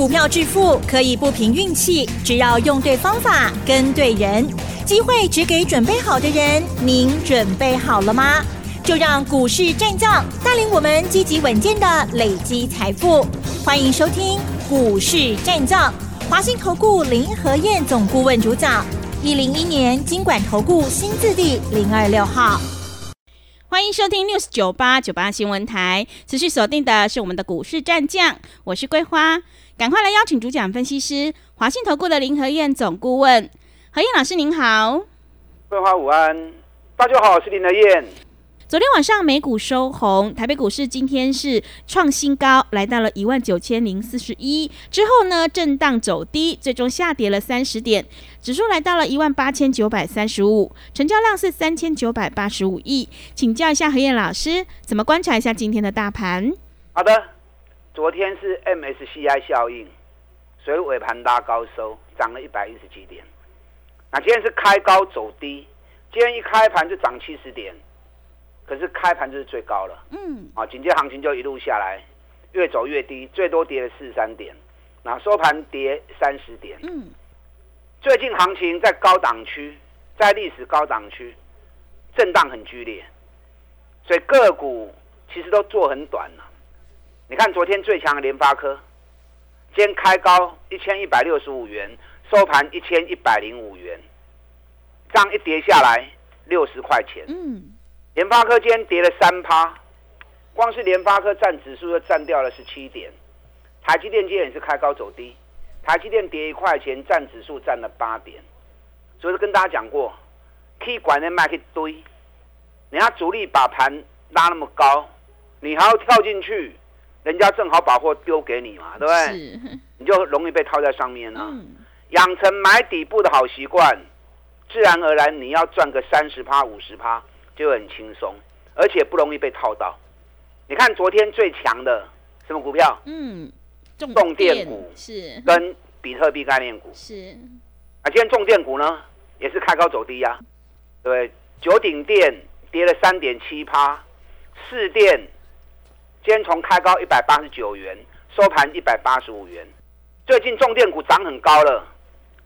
股票致富可以不凭运气，只要用对方法、跟对人，机会只给准备好的人。您准备好了吗？就让股市战将带领我们积极稳健的累积财富。欢迎收听股市战将，华信投顾林和燕总顾问主讲，一零一年经管投顾新字第零二六号。欢迎收听 News 九八九八新闻台，持续锁定的是我们的股市战将，我是桂花，赶快来邀请主讲分析师华信投顾的林和燕总顾问，何燕老师您好，桂花午安，大家好，我是林和燕。昨天晚上美股收红，台北股市今天是创新高，来到了一万九千零四十一。之后呢，震荡走低，最终下跌了三十点，指数来到了一万八千九百三十五，成交量是三千九百八十五亿。请教一下何燕老师，怎么观察一下今天的大盘？好的，昨天是 MSCI 效应，所以尾盘拉高收，涨了一百一十几点。那今天是开高走低，今天一开盘就涨七十点。可是开盘就是最高了，嗯，啊，紧接行情就一路下来，越走越低，最多跌了四十三点，那收盘跌三十点，嗯，最近行情在高档区，在历史高档区，震荡很剧烈，所以个股其实都做很短了。你看昨天最强的联发科，今天开高一千一百六十五元，收盘一千一百零五元，这样一跌下来六十块钱，嗯。联发科今天跌了三趴，光是联发科占指数就占掉了十七点。台积电今天也是开高走低，台积电跌一块钱，占指数占了八点。所以跟大家讲过，可以管那卖一堆，人家主力把盘拉那么高，你还要跳进去，人家正好把货丢给你嘛，对不对？你就容易被套在上面了。养成买底部的好习惯，自然而然你要赚个三十趴、五十趴。就很轻松，而且不容易被套到。你看昨天最强的什么股票？嗯，重电股是跟比特币概念股是。啊，今天重电股呢也是开高走低呀，对九鼎电跌了三点七趴，四电今天从开高一百八十九元收盘一百八十五元。最近重电股涨很高了，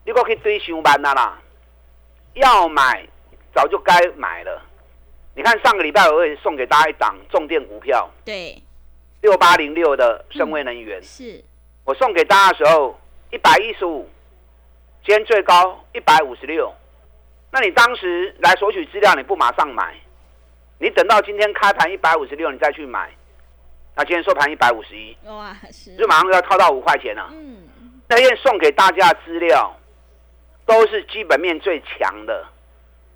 你果可以堆上班的啦，要买早就该买了。你看上个礼拜我也送给大家一档重电股票，对，六八零六的深威能源，是我送给大家的时候一百一十五，今天最高一百五十六，那你当时来索取资料，你不马上买，你等到今天开盘一百五十六，你再去买，那今天收盘一百五十一，哇，是就马上要套到五块钱了。嗯，那天送给大家的资料都是基本面最强的，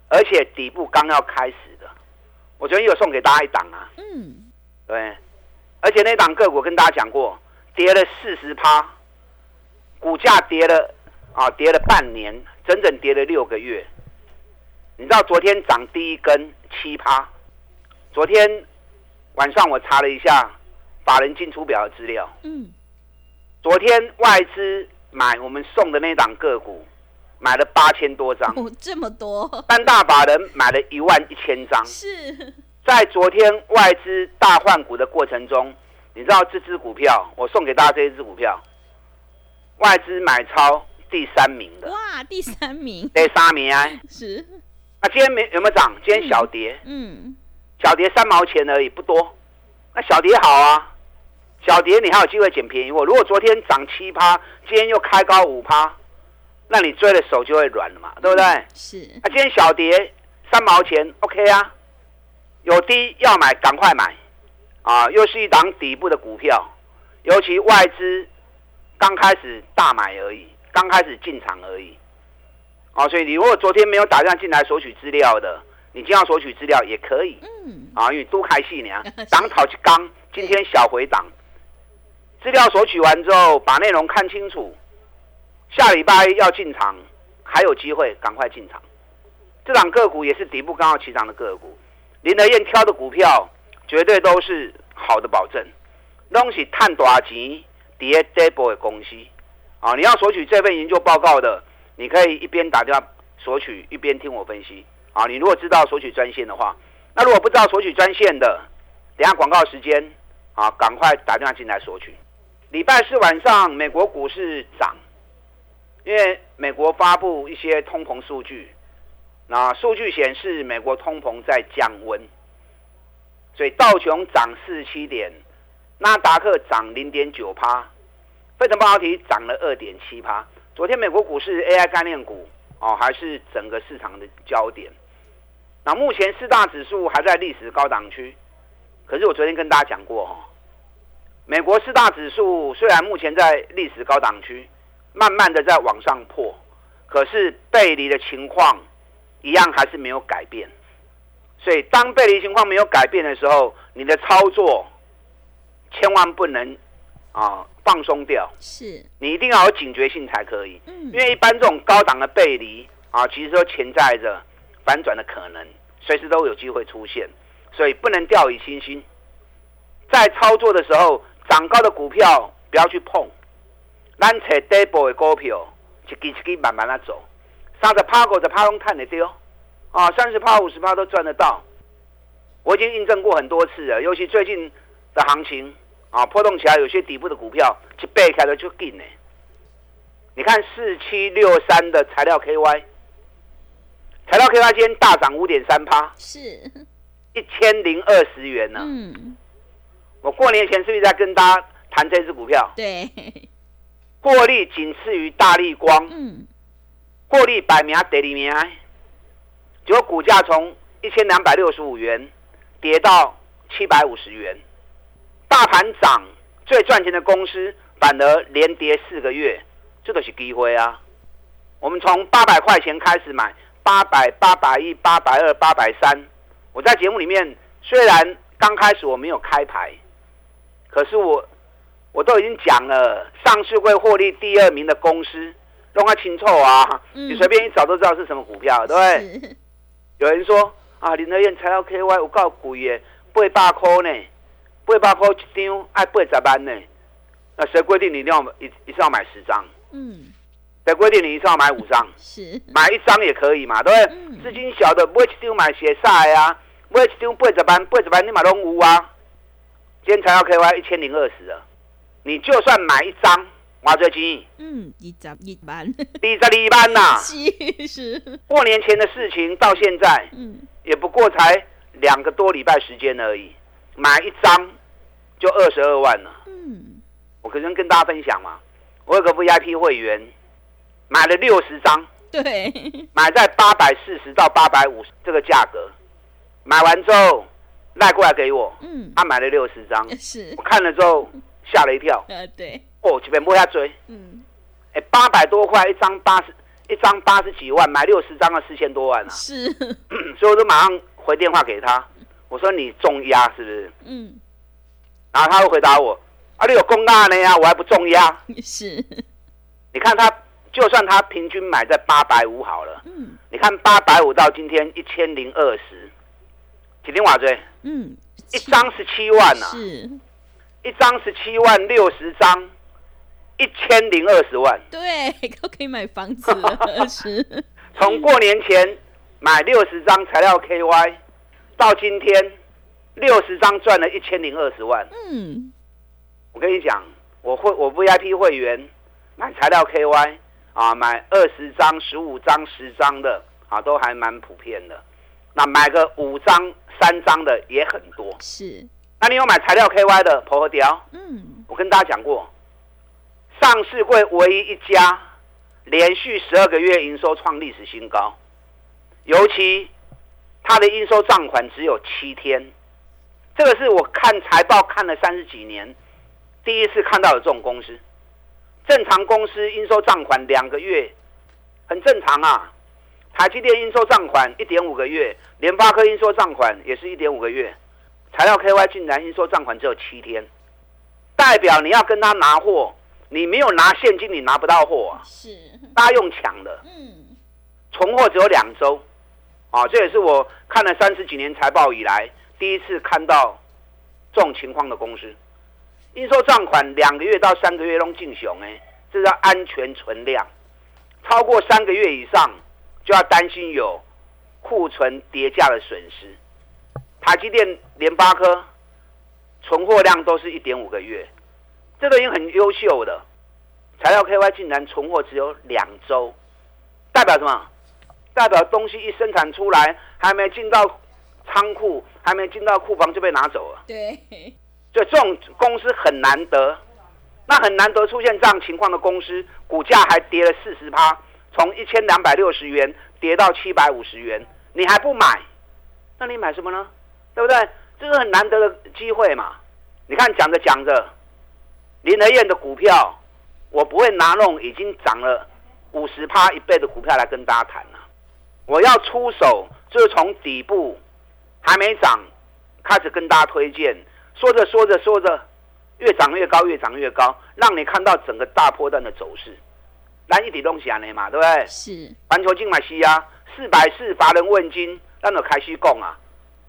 而且底部刚要开始的。我昨天有送给大家一档啊，嗯，对，而且那档个股跟大家讲过，跌了四十趴，股价跌了啊，跌了半年，整整跌了六个月。你知道昨天涨第一根七趴，昨天晚上我查了一下法人进出表的资料，嗯，昨天外资买我们送的那档个股。买了八千多张，哦，这么多！三大法人买了一万一千张。是，在昨天外资大换股的过程中，你知道这支股票，我送给大家这一支股票，外资买超第三名的。哇，第三名！第三名啊！是。那今天没有没有涨？今天小跌。嗯。小跌三毛钱而已，不多。那小跌好啊，小跌你还有机会捡便宜货。如果昨天涨七趴，今天又开高五趴。那你追的手就会软了嘛，对不对？是。啊，今天小跌三毛钱，OK 啊。有低要买，赶快买，啊，又是一档底部的股票，尤其外资刚开始大买而已，刚开始进场而已，啊，所以你如果昨天没有打电话进来索取资料的，你今天要索取资料也可以，嗯，啊，因为都开戏呢，档炒去刚，今天小回档，资料索取完之后，把内容看清楚。下礼拜要进场，还有机会，赶快进场。这档个股也是底部刚好起涨的个股。林德燕挑的股票绝对都是好的保证，东西探大钱跌 double 的公司啊！你要索取这份研究报告的，你可以一边打电话索取，一边听我分析啊！你如果知道索取专线的话，那如果不知道索取专线的，等下广告时间啊，赶快打电话进来索取。礼拜四晚上美国股市涨，因为美国发布一些通膨数据，那数据显示美国通膨在降温，所以道琼涨四十七点，纳达克涨零点九趴，费城半导体涨了二点七趴。昨天美国股市 AI 概念股哦，还是整个市场的焦点。那目前四大指数还在历史高档区，可是我昨天跟大家讲过哈，美国四大指数虽然目前在历史高档区，慢慢的在往上破，可是背离的情况一样还是没有改变。所以当背离情况没有改变的时候，你的操作千万不能啊放松掉，是你一定要有警觉性才可以。嗯因为一般这种高档的背离啊，其实都潜在着反转的可能，随时都有机会出现，所以不能掉以轻心。在操作的时候，涨高的股票不要去碰，咱找底部的股票，一支一支慢慢的走，三十趴、五十趴拢探得丢，啊，三十趴、五十趴都赚得到。我已经印证过很多次了，尤其最近的行情啊，波动起来，有些底部的股票一背开了就紧呢。你看四七六三的材料 KY，材料 KY 今天大涨五点三趴，是，一千零二十元呢。嗯，我过年前是不是在跟大家谈这只股票？对，获利仅次于大力光，嗯，获利百名第二名，结果股价从一千两百六十五元跌到七百五十元，大盘涨最赚钱的公司反而连跌四个月，这都是机会啊！我们从八百块钱开始买，八百、八百一、八百二、八百三。我在节目里面虽然刚开始我没有开牌，可是我我都已经讲了，上市会获利第二名的公司，弄它清楚啊！嗯你随便一找都知道是什么股票，对不对？有人说啊，林德燕材料 KY 有够贵的，八百块呢，八百块一张，爱八十万呢。那谁规定你一定要一一次要买十张？嗯，谁规定你一次要买五张？是，买一张也可以嘛，对不对？嗯资金小的买一张买写晒啊，买一张八十万，八十万你嘛拢有啊。今天材料 KY 一千零二十了，你就算买一张，偌多钱？嗯，二十一万，二十一万呐、是是，过年前的事情到现在，嗯，也不过才两个多礼拜时间而已，买一张就二十二万了。嗯，我可能跟大家分享嘛，我有个 VIP 会员，买了六十张，对，买在八百四十到八百五十这个价格，买完之后赖过来给我，嗯，他买了六十张，是。我，看了之后吓了一跳，呃，对，哦，这边摸下追，嗯，哎，八百多块一张，八十一张八十几万，买六十张要四千多万啊，是，所以我就马上回电话给他，我说你重压是不是？嗯，然后他会回答我：“啊，你有公案的呀，我还不重压。是，你看他，就算他平均买在八百五好了，嗯，你看八百五到今天一千零二十，几天瓦追？嗯，一张十七万呐、啊，是，一张十七万，六十张，一千零二十万。对，都可以买房子了，是，从过年前买六十张材料 KY，到今天六十张赚了一千零二十万。嗯，我跟你讲，我会我 VIP 会员买材料 KY 啊，买二十张、十五张、十张的啊，都还蛮普遍的。那买个五张、三张的也很多。是，那你有买材料 KY 的婆和雕？嗯，我跟大家讲过，上市柜唯一一家连续十二个月营收创历史新高，尤其它的应收账款只有七天，这个是我看财报看了三十几年，第一次看到的这种公司。正常公司应收账款两个月，很正常啊。台积电应收账款一点五个月，联发科应收账款也是一点五个月，材料 KY 竟然应收账款只有七天。代表你要跟他拿货，你没有拿现金，你拿不到货啊！是，大家用抢的，嗯，存货只有两周，啊，这也是我看了三十几年财报以来第一次看到这种情况的公司。应收账款两个月到三个月都进熊，哎，这叫安全存量，超过三个月以上就要担心有库存跌价的损失。台积电、联发科存货量都是一点五个月，这都已经很优秀的。材料 KY 竟然存货只有两周，代表什么？代表东西一生产出来，还没进到仓库，还没进到库房就被拿走了。对，所以这种公司很难得，那很难得出现这样情况的公司，股价还跌了四十趴，从一千两百六十元跌到七百五十元，你还不买？那你买什么呢？对不对？这是很难得的机会嘛。你看讲着讲着，林和燕的股票。我不会拿那种已经涨了五十趴一倍的股票来跟大家谈了。我要出手就是从底部还没涨开始跟大家推荐，说着说着说着，越涨越高，越涨越高，让你看到整个大波段的走势。蓝一体东西安尼嘛，对不对？是。环球金买西啊，四百四乏人问津，让我开始供啊。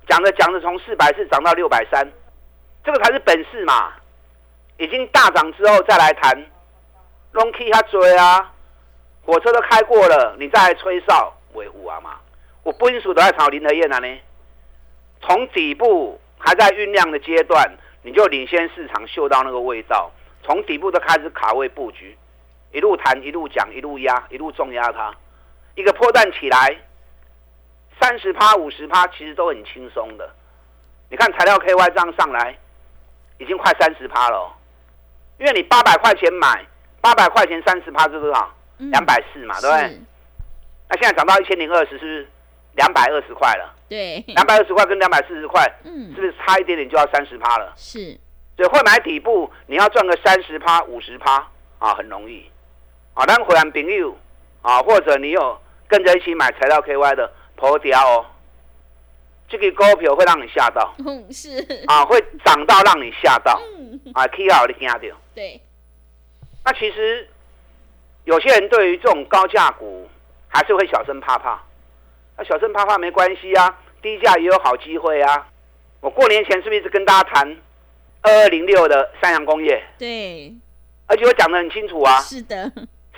讲着讲着，从四百四涨到六百三，这个才是本事嘛。已经大涨之后再来谈。龙 K 他追啊，火车都开过了，你再来吹哨维护啊嘛？我不应属都在炒林和燕啊呢。从底部还在酝酿的阶段，你就领先市场嗅到那个味道，从底部都开始卡位布局，一路谈一路讲一路压一路重压它，一个破蛋起来，三十趴五十趴其实都很轻松的。你看材料 KY 这样上来，已经快三十趴了，因为你八百块钱买。八百块钱三十趴是多少？两百四嘛，对不对？那现在涨到一千零二十，是不是两百二十块了？对，两百二十块跟两百四十块，嗯，是不是差一点点就要三十趴了？是，所以会买底部，你要赚个三十趴、五十趴啊，很容易。啊，咱回来朋友啊，或者你有跟着一起买材料 KY 的破掉哦，这个股票会让你吓到，嗯，是啊，会涨到让你吓到，啊，K 好你听下掉，对。那其实有些人对于这种高价股还是会小声怕怕，那小声怕怕没关系啊，低价也有好机会啊。我过年前是不是一直跟大家谈二二零六的三洋工业？对，而且我讲的很清楚啊。是的，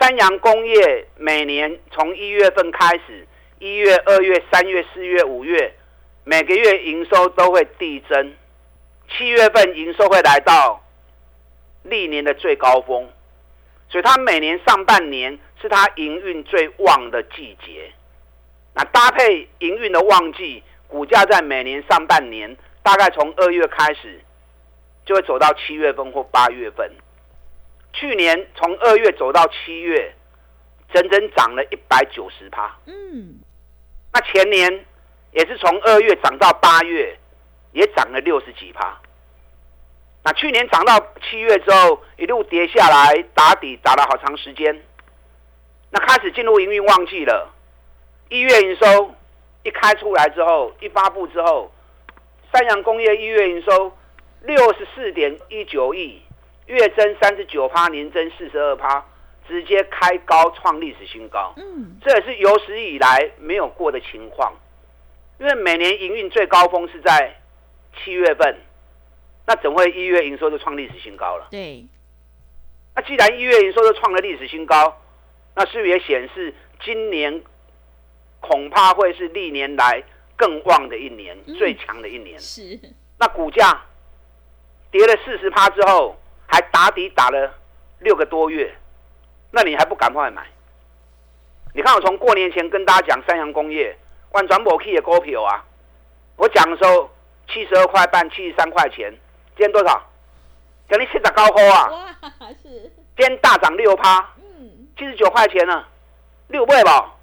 三洋工业每年从一月份开始，一月、二月、三月、四月、五月，每个月营收都会递增，七月份营收会来到历年的最高峰。所以它每年上半年是它营运最旺的季节，那搭配营运的旺季，股价在每年上半年大概从二月开始，就会走到七月份或八月份。去年从二月走到七月，整整涨了一百九十趴。嗯，那前年也是从二月涨到八月，也涨了六十几趴。那去年涨到七月之后，一路跌下来打底打了好长时间。那开始进入营运旺季了，一月营收一开出来之后，一发布之后，三洋工业一月营收六十四点一九亿，月增三十九趴，年增四十二趴，直接开高创历史新高。嗯，这也是有史以来没有过的情况，因为每年营运最高峰是在七月份。那怎会一月营收就创历史新高了？对。那既然一月营收就创了历史新高，那是不是也显示今年恐怕会是历年来更旺的一年，最强的一年？是。那股价跌了四十趴之后，还打底打了六个多月，那你还不赶快买？你看我从过年前跟大家讲三洋工业万转某 K 的股票啊，我讲的时候七十二块半，七十三块钱。今天多少？给你七十高抛啊！哇，是。今天大涨六趴，嗯，七十九块钱呢，六倍吧。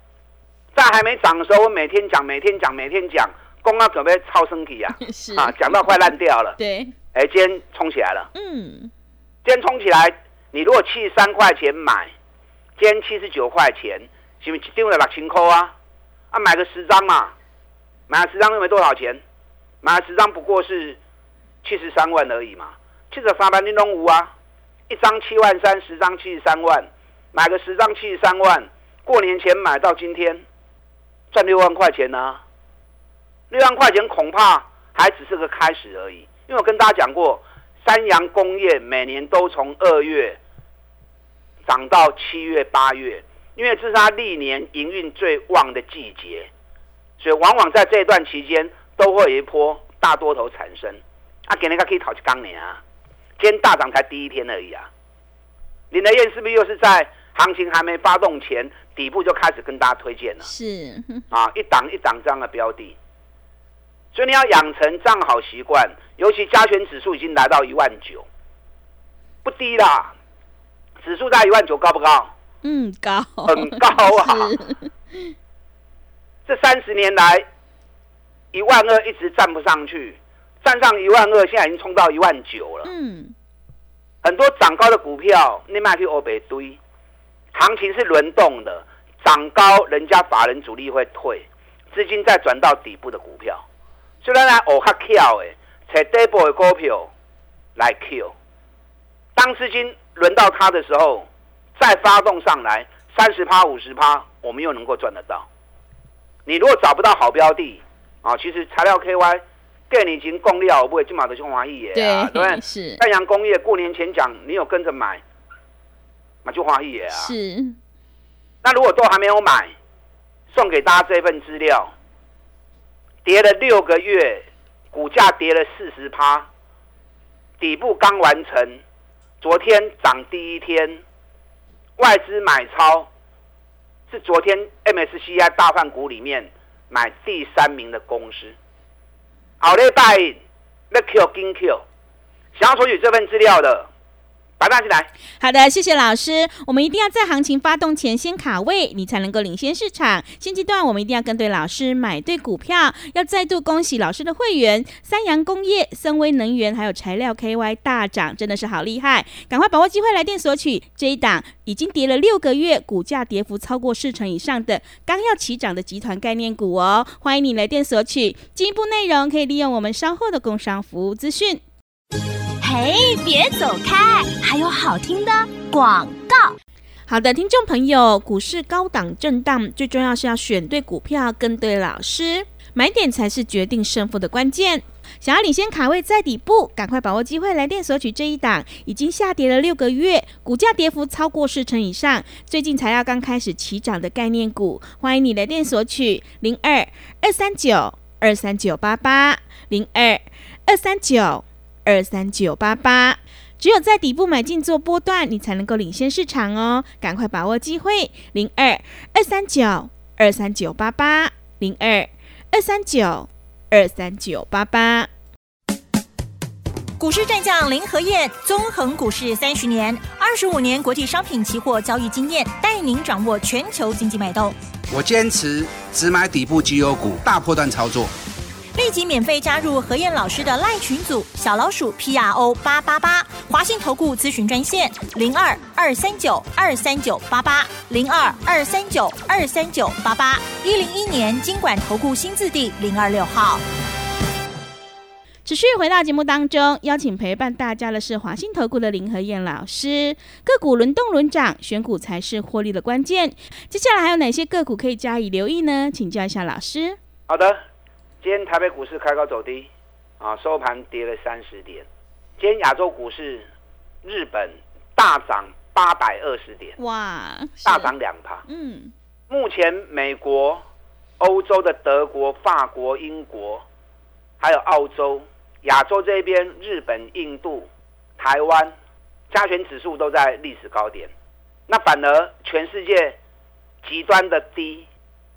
在还没涨的时候，我每天讲，每天讲，每天讲，公安准备超身体啊，是啊，讲到快烂掉了。对，哎，今天冲起来了。嗯，今天冲起来，你如果七十三块钱买，今天七十九块钱，是不是定了六千块啊？啊，买个十张嘛，买了十张又没多少钱，买了十张不过是。七十三万而已嘛，七十三万你拢有啊，一张七万三，十张七十三万，买个十张七十三万，过年前买到今天，赚六万块钱呢。六万块钱恐怕还只是个开始而已，因为我跟大家讲过，三洋工业每年都从二月涨到七月八月，因为这是它历年营运最旺的季节，所以往往在这段期间都会有一波大多头产生。啊，今年家可以讨一缸年啊，今天大涨才第一天而已啊！林德燕是不是又是在行情还没发动前，底部就开始跟大家推荐了？是啊，一档一档这样的标的，所以你要养成这样好习惯。尤其加权指数已经来到一万九，不低啦。指数在一万九，高不高？嗯，高，很高啊！这三十年来，一万二一直站不上去，站上一万二，现在已经冲到一万九了。嗯，很多涨高的股票，你卖去欧北堆，行情是轮动的，涨高人家法人主力会退，资金再转到底部的股票，虽然来偶较巧诶，找底部的股票来 Q，当资金轮到他的时候，再发动上来三十趴、五十趴，我们又能够赚得到。你如果找不到好标的啊，其实材料 KY 电已经供料不会金马的中华亿耶啊，对不对？是太阳工业过年前讲，你有跟着买，那就华亿耶啊。是，那如果都还没有买，送给大家这份资料，跌了六个月，股价跌了四十趴，底部刚完成，昨天涨第一天，外资买超。是昨天 MSCI 大盘股里面买第三名的公司，好嘞，拜，那 Q 金 Q，想要索取这份资料的。白大进来，好的，谢谢老师。我们一定要在行情发动前先卡位，你才能够领先市场。现阶段我们一定要跟对老师，买对股票。要再度恭喜老师的会员，三洋工业、森威能源还有材料 KY 大涨，真的是好厉害！赶快把握机会来电索取这一档已经跌了六个月，股价跌幅超过四成以上的刚要起涨的集团概念股哦。欢迎你来电索取，进一步内容可以利用我们稍后的工商服务资讯。嘿，别走开！还有好听的广告。好的，听众朋友，股市高档震荡，最重要是要选对股票，跟对老师，买点才是决定胜负的关键。想要领先卡位在底部，赶快把握机会来电索取这一档已经下跌了六个月，股价跌幅超过四成以上，最近才要刚开始起涨的概念股，欢迎你来电索取零二二三九二三九八八零二二三九。二三九八八，只有在底部买进做波段，你才能够领先市场哦！赶快把握机会，零二二三九二三九八八，零二二三九二三九八八。股市战将林和燕，纵横股市三十年，二十五年国际商品期货交易经验，带您掌握全球经济脉动。我坚持只买底部绩优股，大波段操作。立即免费加入何燕老师的赖群组，小老鼠 P R O 八八八，华信投顾咨询专线零二二三九二三九八八零二二三九二三九八八一零一年经管投顾新字第零二六号。持续回到节目当中，邀请陪伴大家的是华信投顾的林和燕老师。个股轮动轮涨，选股才是获利的关键。接下来还有哪些个股可以加以留意呢？请教一下老师。好的。今天台北股市开高走低，啊，收盘跌了三十点。今天亚洲股市，日本大涨八百二十点，哇，大涨两趴。嗯，目前美国、欧洲的德国、法国、英国，还有澳洲、亚洲这边，日本、印度、台湾，加权指数都在历史高点。那反而全世界极端的低，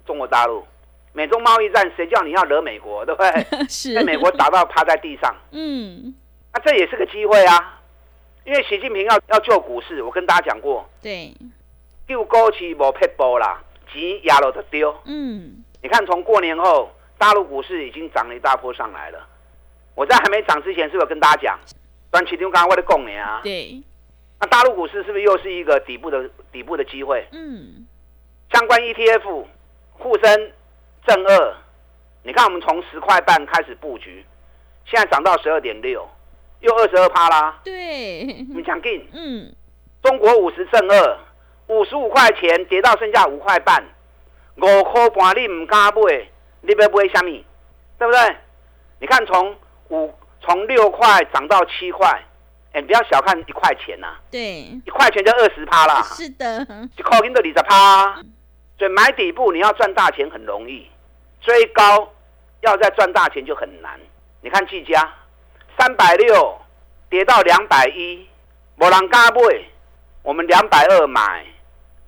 中国大陆。美中贸易战，谁叫你要惹美国，对不对？是被美国打到趴在地上。嗯，那这也是个机会啊，因为习近平要要救股市，我跟大家讲过，对，丢高起无撇波啦，急压了就丢。嗯，你看从过年后，大陆股市已经涨了一大波上来了。我在还没涨之前，是不是跟大家讲，短期中刚刚为了供你啊？对。那大陆股市是不是又是一个底部的底部的机会？嗯，相关 ETF 沪深。正二，你看我们从十块半开始布局，现在涨到十二点六，又二十二趴啦。对，你讲进。嗯，中国五十正二，五十五块钱跌到剩下五块半，五块半你唔敢买，你要买什么？对不对？你看从五从六块涨到七块，哎，不要小看一块钱呐。对，一块钱就二十趴啦。是的，一块钱就二十趴。所以买底部你要赚大钱很容易。追高要再赚大钱就很难。你看季佳三百六跌到两百一，没人敢买，我们两百二买，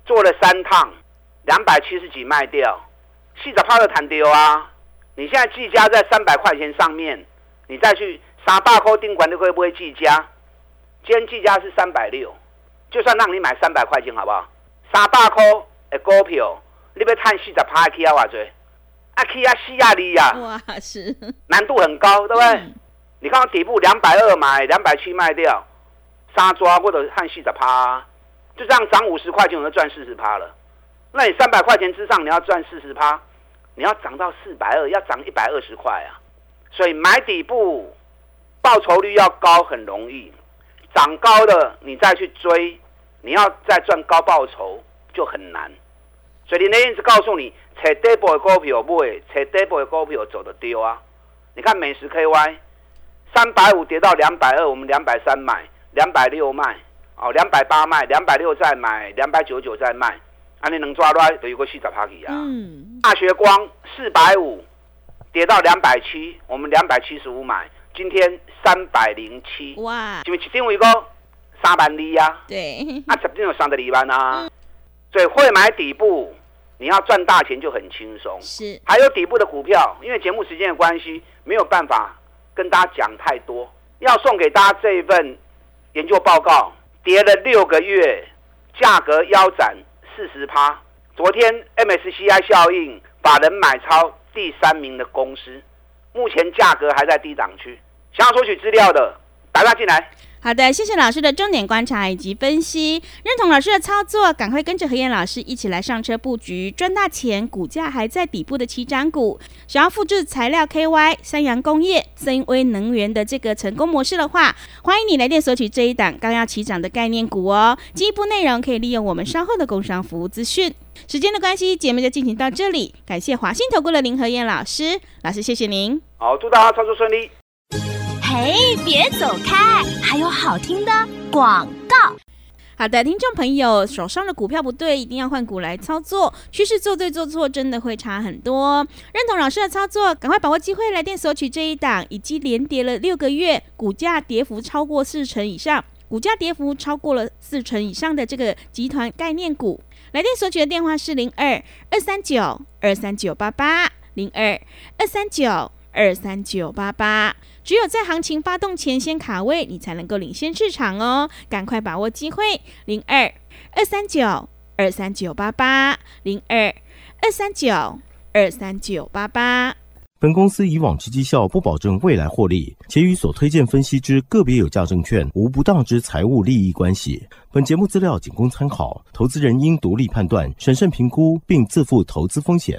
做了三趟，两百七十几卖掉，细仔趴的弹丢啊！你现在计价在三百块钱上面，你再去三百块定管，你会不会计价？今天计价是三百六，就算让你买三百块钱，好不好？三百块的股票，你要探四十趴起啊？偌济？啊起啊四啊二啊！哇，是难度很高，对不对？你看底部两百二买，两百七卖掉，杀抓或者探四十趴，就这样涨五十块钱，我就赚四十趴了。那你三百块钱之上，你要赚四十趴，你要涨到四百二，要涨一百二十块啊！所以买底部报酬率要高很容易，涨高了你再去追，你要再赚高报酬就很难。所以林德燕一直告诉你，找底部的股票买，找底部的股票走得丢啊！你看美食 KY，三百五跌到两百二，我们两百三买，两百六卖，哦，两百八卖，两百六再买，两百九九再卖，啊，你能抓来就有个四十趴去啊！嗯，大学光四百五跌到两百七，我们两百七十五买，今天三百零七，哇，是不是一定有一个三万二啊？对，啊，十定有三十二万啊！所以会买底部，你要赚大钱就很轻松。是还有底部的股票，因为节目时间的关系，没有办法跟大家讲太多。要送给大家这一份研究报告，跌了六个月，价格腰斩四十趴。昨天 MSCI 效应，把人买超第三名的公司，目前价格还在低档区。想要索取资料的，打电话进来。好的，谢谢老师的重点观察以及分析，认同老师的操作，赶快跟着何燕老师一起来上车布局，赚大钱。股价还在底部的起涨股，想要复制材料 KY、三洋工业、森威能源的这个成功模式的话，欢迎你来电索取这一档刚要起涨的概念股哦。进一步内容可以利用我们稍后的工商服务资讯。时间的关系，节目就进行到这里，感谢华信投顾的林何燕老师，老师谢谢您。好，祝大家操作顺利。嘿，别走开，还有好听的广告。好的，听众朋友，手上的股票不对，一定要换股来操作。趋势做对做错，真的会差很多。认同老师的操作，赶快把握机会来电索取这一档，以及连跌了六个月，股价跌幅超过四成以上，股价跌幅超过了四成以上的这个集团概念股。来电索取的电话是零二二三九二三九八八零二二三九二三九八八。只有在行情发动前先卡位，你才能够领先市场哦！赶快把握机会，零二二三九二三九八八零二二三九二三九八八。本公司以往之绩效不保证未来获利，且与所推荐分析之个别有价证券无不当之财务利益关系。本节目资料仅供参考，投资人应独立判断、审慎评估，并自负投资风险。